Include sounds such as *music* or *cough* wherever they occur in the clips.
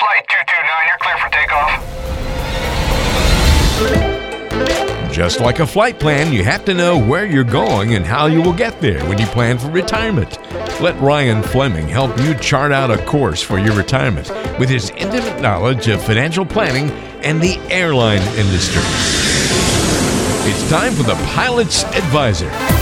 Flight 229, you're clear for takeoff. Just like a flight plan, you have to know where you're going and how you will get there when you plan for retirement. Let Ryan Fleming help you chart out a course for your retirement with his intimate knowledge of financial planning and the airline industry. It's time for the Pilot's Advisor.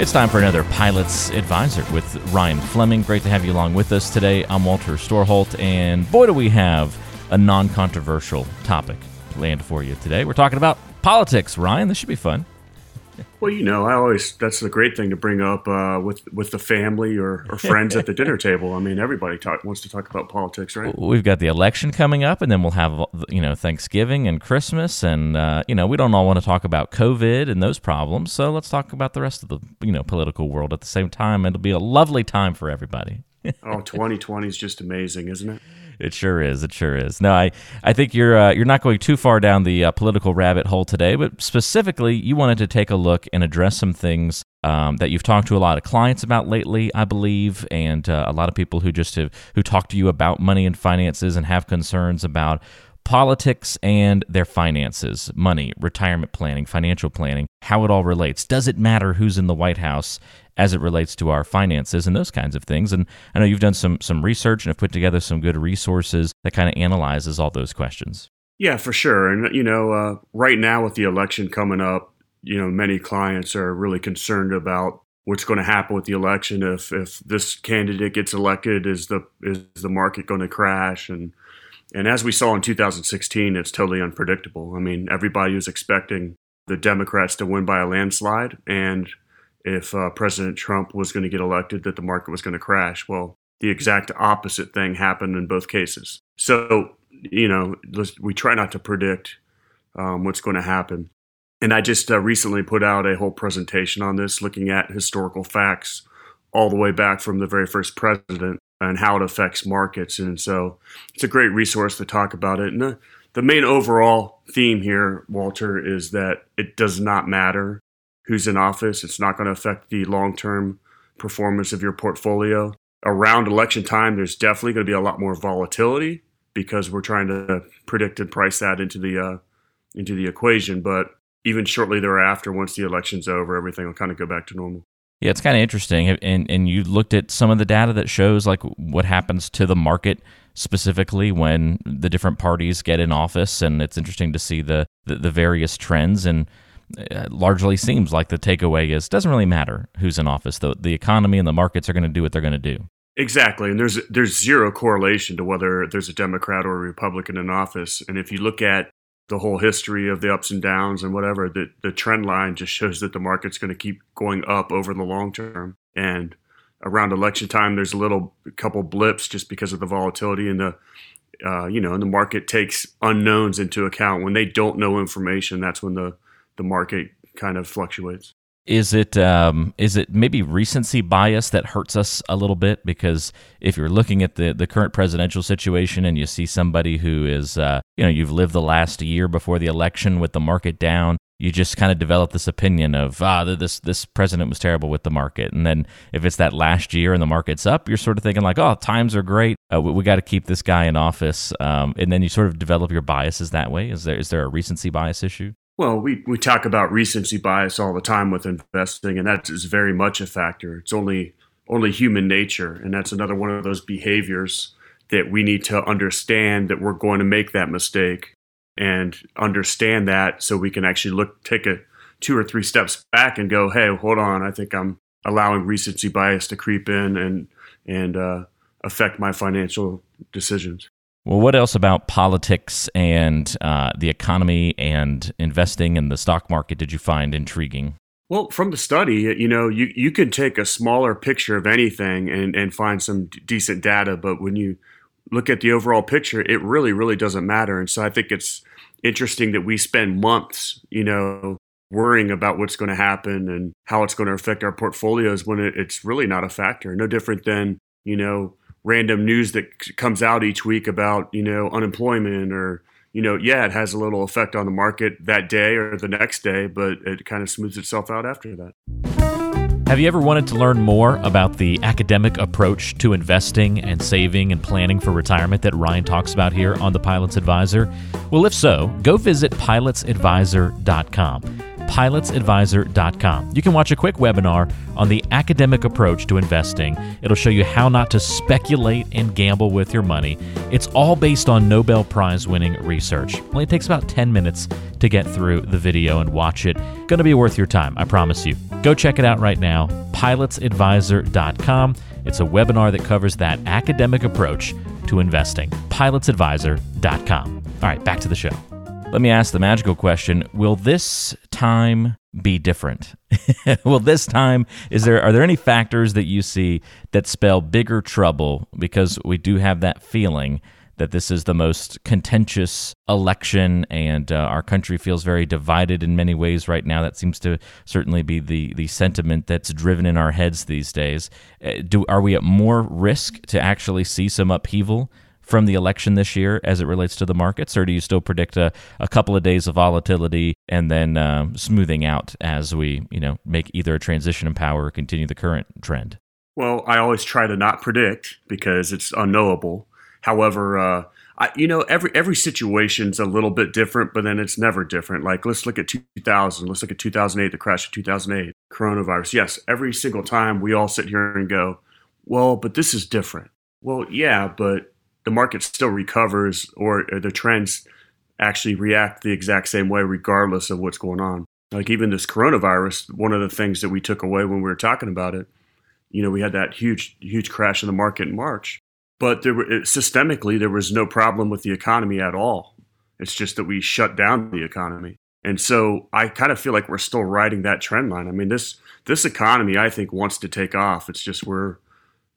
It's time for another Pilot's Advisor with Ryan Fleming. Great to have you along with us today. I'm Walter Storholt, and boy, do we have a non controversial topic planned for you today. We're talking about politics, Ryan. This should be fun. Well, you know, I always that's the great thing to bring up uh, with with the family or, or friends at the dinner *laughs* table. I mean, everybody talk, wants to talk about politics, right? We've got the election coming up, and then we'll have you know Thanksgiving and Christmas, and uh, you know we don't all want to talk about COVID and those problems. So let's talk about the rest of the you know political world at the same time. It'll be a lovely time for everybody. oh, 2020 is just amazing, isn't it? It sure is. It sure is. No, I, I think you're uh, you're not going too far down the uh, political rabbit hole today, but specifically, you wanted to take a look and address some things um, that you've talked to a lot of clients about lately, I believe, and uh, a lot of people who just have who talk to you about money and finances and have concerns about politics and their finances, money, retirement planning, financial planning, how it all relates. Does it matter who's in the White House as it relates to our finances and those kinds of things? And I know you've done some some research and have put together some good resources that kind of analyzes all those questions. Yeah, for sure. And you know, uh, right now with the election coming up, you know, many clients are really concerned about what's going to happen with the election if if this candidate gets elected is the is the market going to crash and and as we saw in 2016, it's totally unpredictable. I mean, everybody was expecting the Democrats to win by a landslide, and if uh, President Trump was going to get elected, that the market was going to crash. Well, the exact opposite thing happened in both cases. So, you know, we try not to predict um, what's going to happen. And I just uh, recently put out a whole presentation on this, looking at historical facts all the way back from the very first president and how it affects markets. And so it's a great resource to talk about it. And the, the main overall theme here, Walter, is that it does not matter who's in office. It's not going to affect the long term performance of your portfolio. Around election time, there's definitely going to be a lot more volatility because we're trying to predict and price that into the uh, into the equation. But even shortly thereafter, once the election's over, everything will kind of go back to normal. Yeah, it's kind of interesting, and and you looked at some of the data that shows like what happens to the market specifically when the different parties get in office, and it's interesting to see the the, the various trends and. Uh, largely seems like the takeaway is doesn't really matter who's in office. The the economy and the markets are going to do what they're going to do. Exactly, and there's there's zero correlation to whether there's a Democrat or a Republican in office. And if you look at the whole history of the ups and downs and whatever, the, the trend line just shows that the market's going to keep going up over the long term. And around election time, there's a little a couple blips just because of the volatility and the uh, you know, and the market takes unknowns into account. When they don't know information, that's when the the market kind of fluctuates. Is it um, is it maybe recency bias that hurts us a little bit? Because if you're looking at the, the current presidential situation and you see somebody who is uh, you know you've lived the last year before the election with the market down, you just kind of develop this opinion of ah this this president was terrible with the market, and then if it's that last year and the market's up, you're sort of thinking like oh times are great, uh, we, we got to keep this guy in office, um, and then you sort of develop your biases that way. Is there is there a recency bias issue? Well, we, we talk about recency bias all the time with investing, and that is very much a factor. It's only only human nature, and that's another one of those behaviors that we need to understand that we're going to make that mistake and understand that so we can actually look take a two or three steps back and go, hey, hold on, I think I'm allowing recency bias to creep in and and uh, affect my financial decisions. Well, what else about politics and uh, the economy and investing in the stock market did you find intriguing? Well, from the study, you know, you, you can take a smaller picture of anything and, and find some d- decent data, but when you look at the overall picture, it really, really doesn't matter. And so I think it's interesting that we spend months, you know, worrying about what's going to happen and how it's going to affect our portfolios when it, it's really not a factor. No different than, you know, random news that comes out each week about you know unemployment or you know yeah it has a little effect on the market that day or the next day but it kind of smooths itself out after that Have you ever wanted to learn more about the academic approach to investing and saving and planning for retirement that Ryan talks about here on The Pilot's Advisor? Well, if so, go visit pilotsadvisor.com pilotsadvisor.com. You can watch a quick webinar on the academic approach to investing. It'll show you how not to speculate and gamble with your money. It's all based on Nobel Prize winning research. Only takes about 10 minutes to get through the video and watch it. Going to be worth your time, I promise you. Go check it out right now, pilotsadvisor.com. It's a webinar that covers that academic approach to investing. pilotsadvisor.com. All right, back to the show. Let me ask the magical question Will this time be different? *laughs* Will this time, is there, are there any factors that you see that spell bigger trouble? Because we do have that feeling that this is the most contentious election and uh, our country feels very divided in many ways right now. That seems to certainly be the, the sentiment that's driven in our heads these days. Uh, do, are we at more risk to actually see some upheaval? From the election this year as it relates to the markets, or do you still predict a, a couple of days of volatility and then um, smoothing out as we, you know, make either a transition in power or continue the current trend? Well, I always try to not predict because it's unknowable. However, uh, I, you know, every every situation's a little bit different, but then it's never different. Like let's look at 2000. Let's look at 2008, the crash of 2008, coronavirus. Yes, every single time we all sit here and go, well, but this is different. Well, yeah, but the market still recovers or the trends actually react the exact same way regardless of what's going on. Like even this coronavirus, one of the things that we took away when we were talking about it, you know, we had that huge, huge crash in the market in March, but there were systemically there was no problem with the economy at all. It's just that we shut down the economy, and so I kind of feel like we're still riding that trend line. I mean this this economy I think wants to take off. It's just we're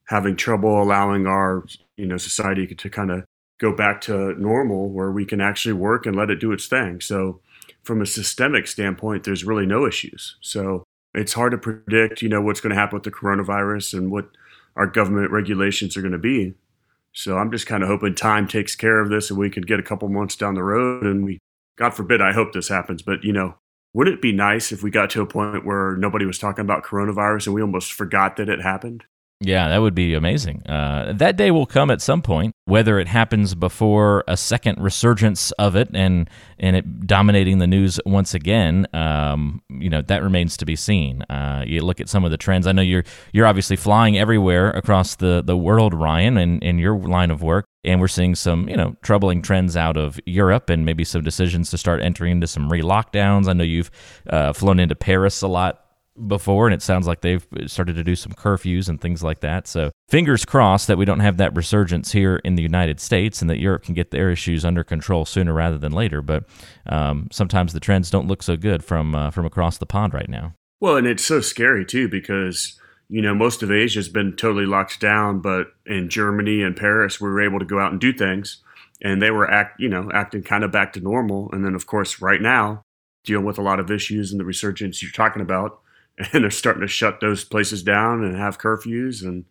having trouble allowing our you know society to kind of go back to normal where we can actually work and let it do its thing. So from a systemic standpoint, there's really no issues. So it's hard to predict, you know, what's going to happen with the coronavirus and what our government regulations are going to be. So I'm just kind of hoping time takes care of this and we can get a couple months down the road and we God forbid I hope this happens, but you know, wouldn't it be nice if we got to a point where nobody was talking about coronavirus and we almost forgot that it happened? Yeah, that would be amazing. Uh, that day will come at some point, whether it happens before a second resurgence of it and and it dominating the news once again. Um, you know that remains to be seen. Uh, you look at some of the trends. I know you're you're obviously flying everywhere across the the world, Ryan, and in your line of work, and we're seeing some you know troubling trends out of Europe and maybe some decisions to start entering into some re lockdowns. I know you've uh, flown into Paris a lot before, and it sounds like they've started to do some curfews and things like that. So, fingers crossed that we don't have that resurgence here in the United States and that Europe can get their issues under control sooner rather than later. But um, sometimes the trends don't look so good from uh, from across the pond right now. Well, and it's so scary too because you know most of Asia has been totally locked down, but in Germany and Paris, we were able to go out and do things, and they were act you know acting kind of back to normal. And then of course, right now, dealing with a lot of issues and the resurgence you're talking about and they're starting to shut those places down and have curfews and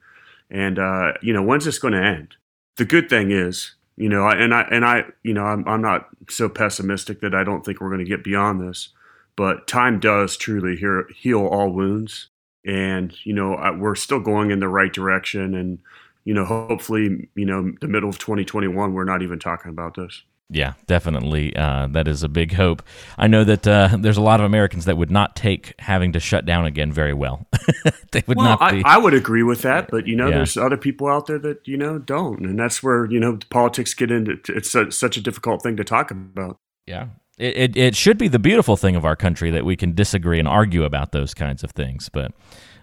and uh, you know when's this going to end? The good thing is, you know, and I and I, you know, I'm I'm not so pessimistic that I don't think we're going to get beyond this, but time does truly heal, heal all wounds, and you know we're still going in the right direction, and you know hopefully, you know, the middle of 2021 we're not even talking about this. Yeah, definitely. Uh, that is a big hope. I know that uh, there's a lot of Americans that would not take having to shut down again very well. *laughs* they would well, not be. I, I, would agree with that, but you know, yeah. there's other people out there that you know don't, and that's where you know politics get into. It's a, such a difficult thing to talk about. Yeah, it, it, it should be the beautiful thing of our country that we can disagree and argue about those kinds of things, but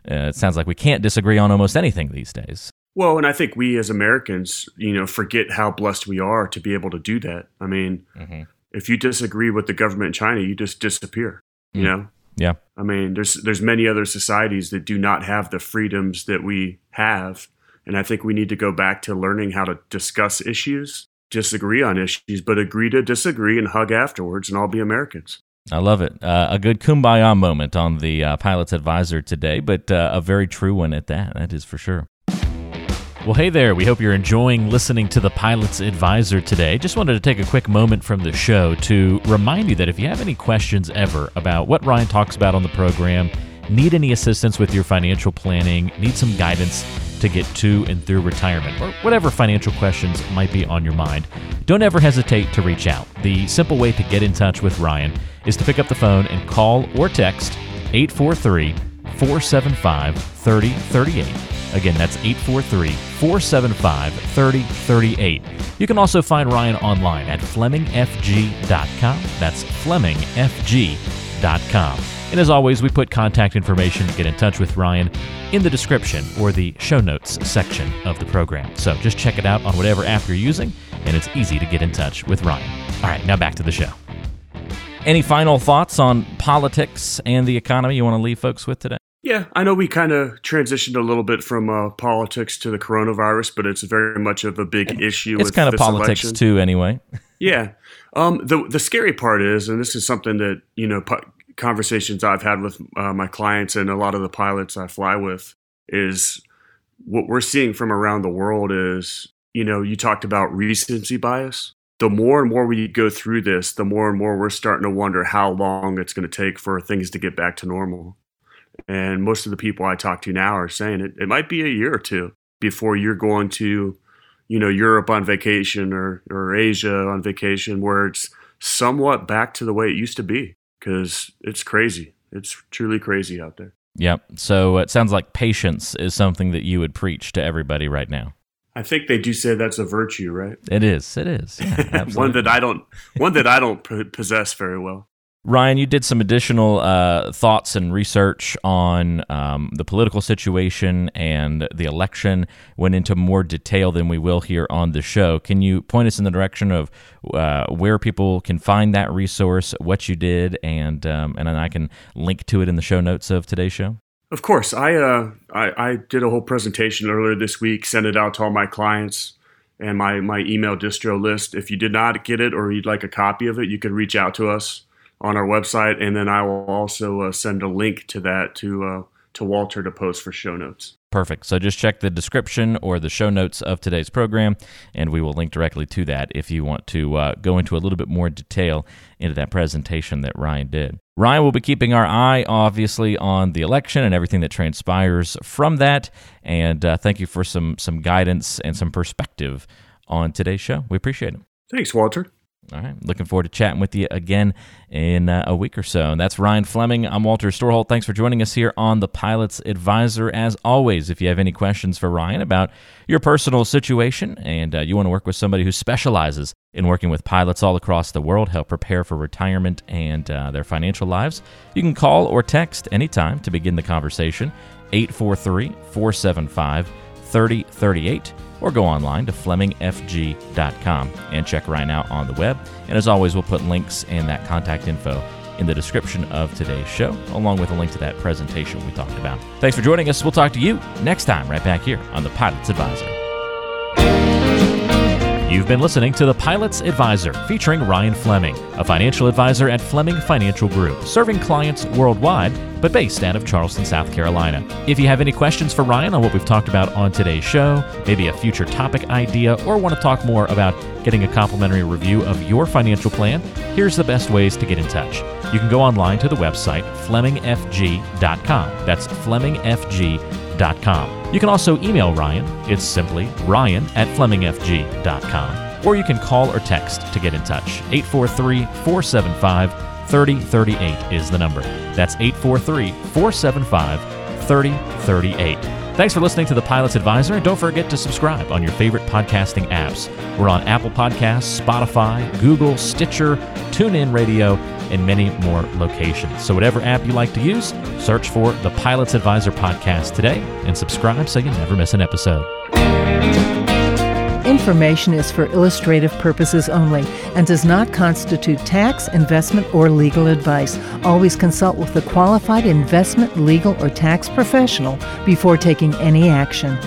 uh, it sounds like we can't disagree on almost anything these days. Well, and I think we as Americans, you know, forget how blessed we are to be able to do that. I mean, mm-hmm. if you disagree with the government in China, you just disappear. You mm. know. Yeah. I mean, there's there's many other societies that do not have the freedoms that we have, and I think we need to go back to learning how to discuss issues, disagree on issues, but agree to disagree and hug afterwards, and all be Americans. I love it. Uh, a good kumbaya moment on the uh, pilot's advisor today, but uh, a very true one at that. That is for sure. Well, hey there. We hope you're enjoying listening to the Pilot's Advisor today. Just wanted to take a quick moment from the show to remind you that if you have any questions ever about what Ryan talks about on the program, need any assistance with your financial planning, need some guidance to get to and through retirement, or whatever financial questions might be on your mind, don't ever hesitate to reach out. The simple way to get in touch with Ryan is to pick up the phone and call or text 843 475 3038. Again, that's 843 475 3038. You can also find Ryan online at FlemingFG.com. That's FlemingFG.com. And as always, we put contact information to get in touch with Ryan in the description or the show notes section of the program. So just check it out on whatever app you're using, and it's easy to get in touch with Ryan. All right, now back to the show. Any final thoughts on politics and the economy you want to leave folks with today? Yeah, I know we kind of transitioned a little bit from uh, politics to the coronavirus, but it's very much of a big issue. It's kind of politics election. too, anyway. *laughs* yeah. Um, the the scary part is, and this is something that you know, conversations I've had with uh, my clients and a lot of the pilots I fly with is what we're seeing from around the world is, you know, you talked about recency bias. The more and more we go through this, the more and more we're starting to wonder how long it's going to take for things to get back to normal. And most of the people I talk to now are saying it, it might be a year or two before you're going to, you know, Europe on vacation or, or Asia on vacation where it's somewhat back to the way it used to be because it's crazy. It's truly crazy out there. Yep. So it sounds like patience is something that you would preach to everybody right now. I think they do say that's a virtue, right? It is. It is. Yeah, *laughs* one that I don't. One that I don't possess very well. Ryan, you did some additional uh, thoughts and research on um, the political situation and the election, went into more detail than we will here on the show. Can you point us in the direction of uh, where people can find that resource, what you did, and, um, and then I can link to it in the show notes of today's show? Of course. I, uh, I, I did a whole presentation earlier this week, sent it out to all my clients and my, my email distro list. If you did not get it or you'd like a copy of it, you could reach out to us on our website, and then I will also uh, send a link to that to uh, to Walter to post for show notes. Perfect. So just check the description or the show notes of today's program, and we will link directly to that if you want to uh, go into a little bit more detail into that presentation that Ryan did. Ryan will be keeping our eye, obviously, on the election and everything that transpires from that. And uh, thank you for some some guidance and some perspective on today's show. We appreciate it. Thanks, Walter. All right. Looking forward to chatting with you again in uh, a week or so. And that's Ryan Fleming. I'm Walter Storholt. Thanks for joining us here on the Pilot's Advisor. As always, if you have any questions for Ryan about your personal situation and uh, you want to work with somebody who specializes in working with pilots all across the world, help prepare for retirement and uh, their financial lives, you can call or text anytime to begin the conversation 843 475 3038 or go online to FlemingFG.com and check Ryan out on the web. And as always, we'll put links and that contact info in the description of today's show, along with a link to that presentation we talked about. Thanks for joining us. We'll talk to you next time, right back here on the Pilot's Advisor. You've been listening to The Pilot's Advisor featuring Ryan Fleming, a financial advisor at Fleming Financial Group, serving clients worldwide but based out of Charleston, South Carolina. If you have any questions for Ryan on what we've talked about on today's show, maybe a future topic idea, or want to talk more about getting a complimentary review of your financial plan, here's the best ways to get in touch. You can go online to the website FlemingFG.com. That's FlemingFG.com you can also email Ryan. It's simply ryan at flemingfg.com. Or you can call or text to get in touch. 843 475 3038 is the number. That's 843 475 3038. Thanks for listening to the Pilot's Advisor, and don't forget to subscribe on your favorite podcasting apps. We're on Apple Podcasts, Spotify, Google, Stitcher, TuneIn Radio, and many more locations. So, whatever app you like to use, search for the Pilot's Advisor podcast today and subscribe so you never miss an episode. Information is for illustrative purposes only and does not constitute tax, investment, or legal advice. Always consult with a qualified investment, legal, or tax professional before taking any action.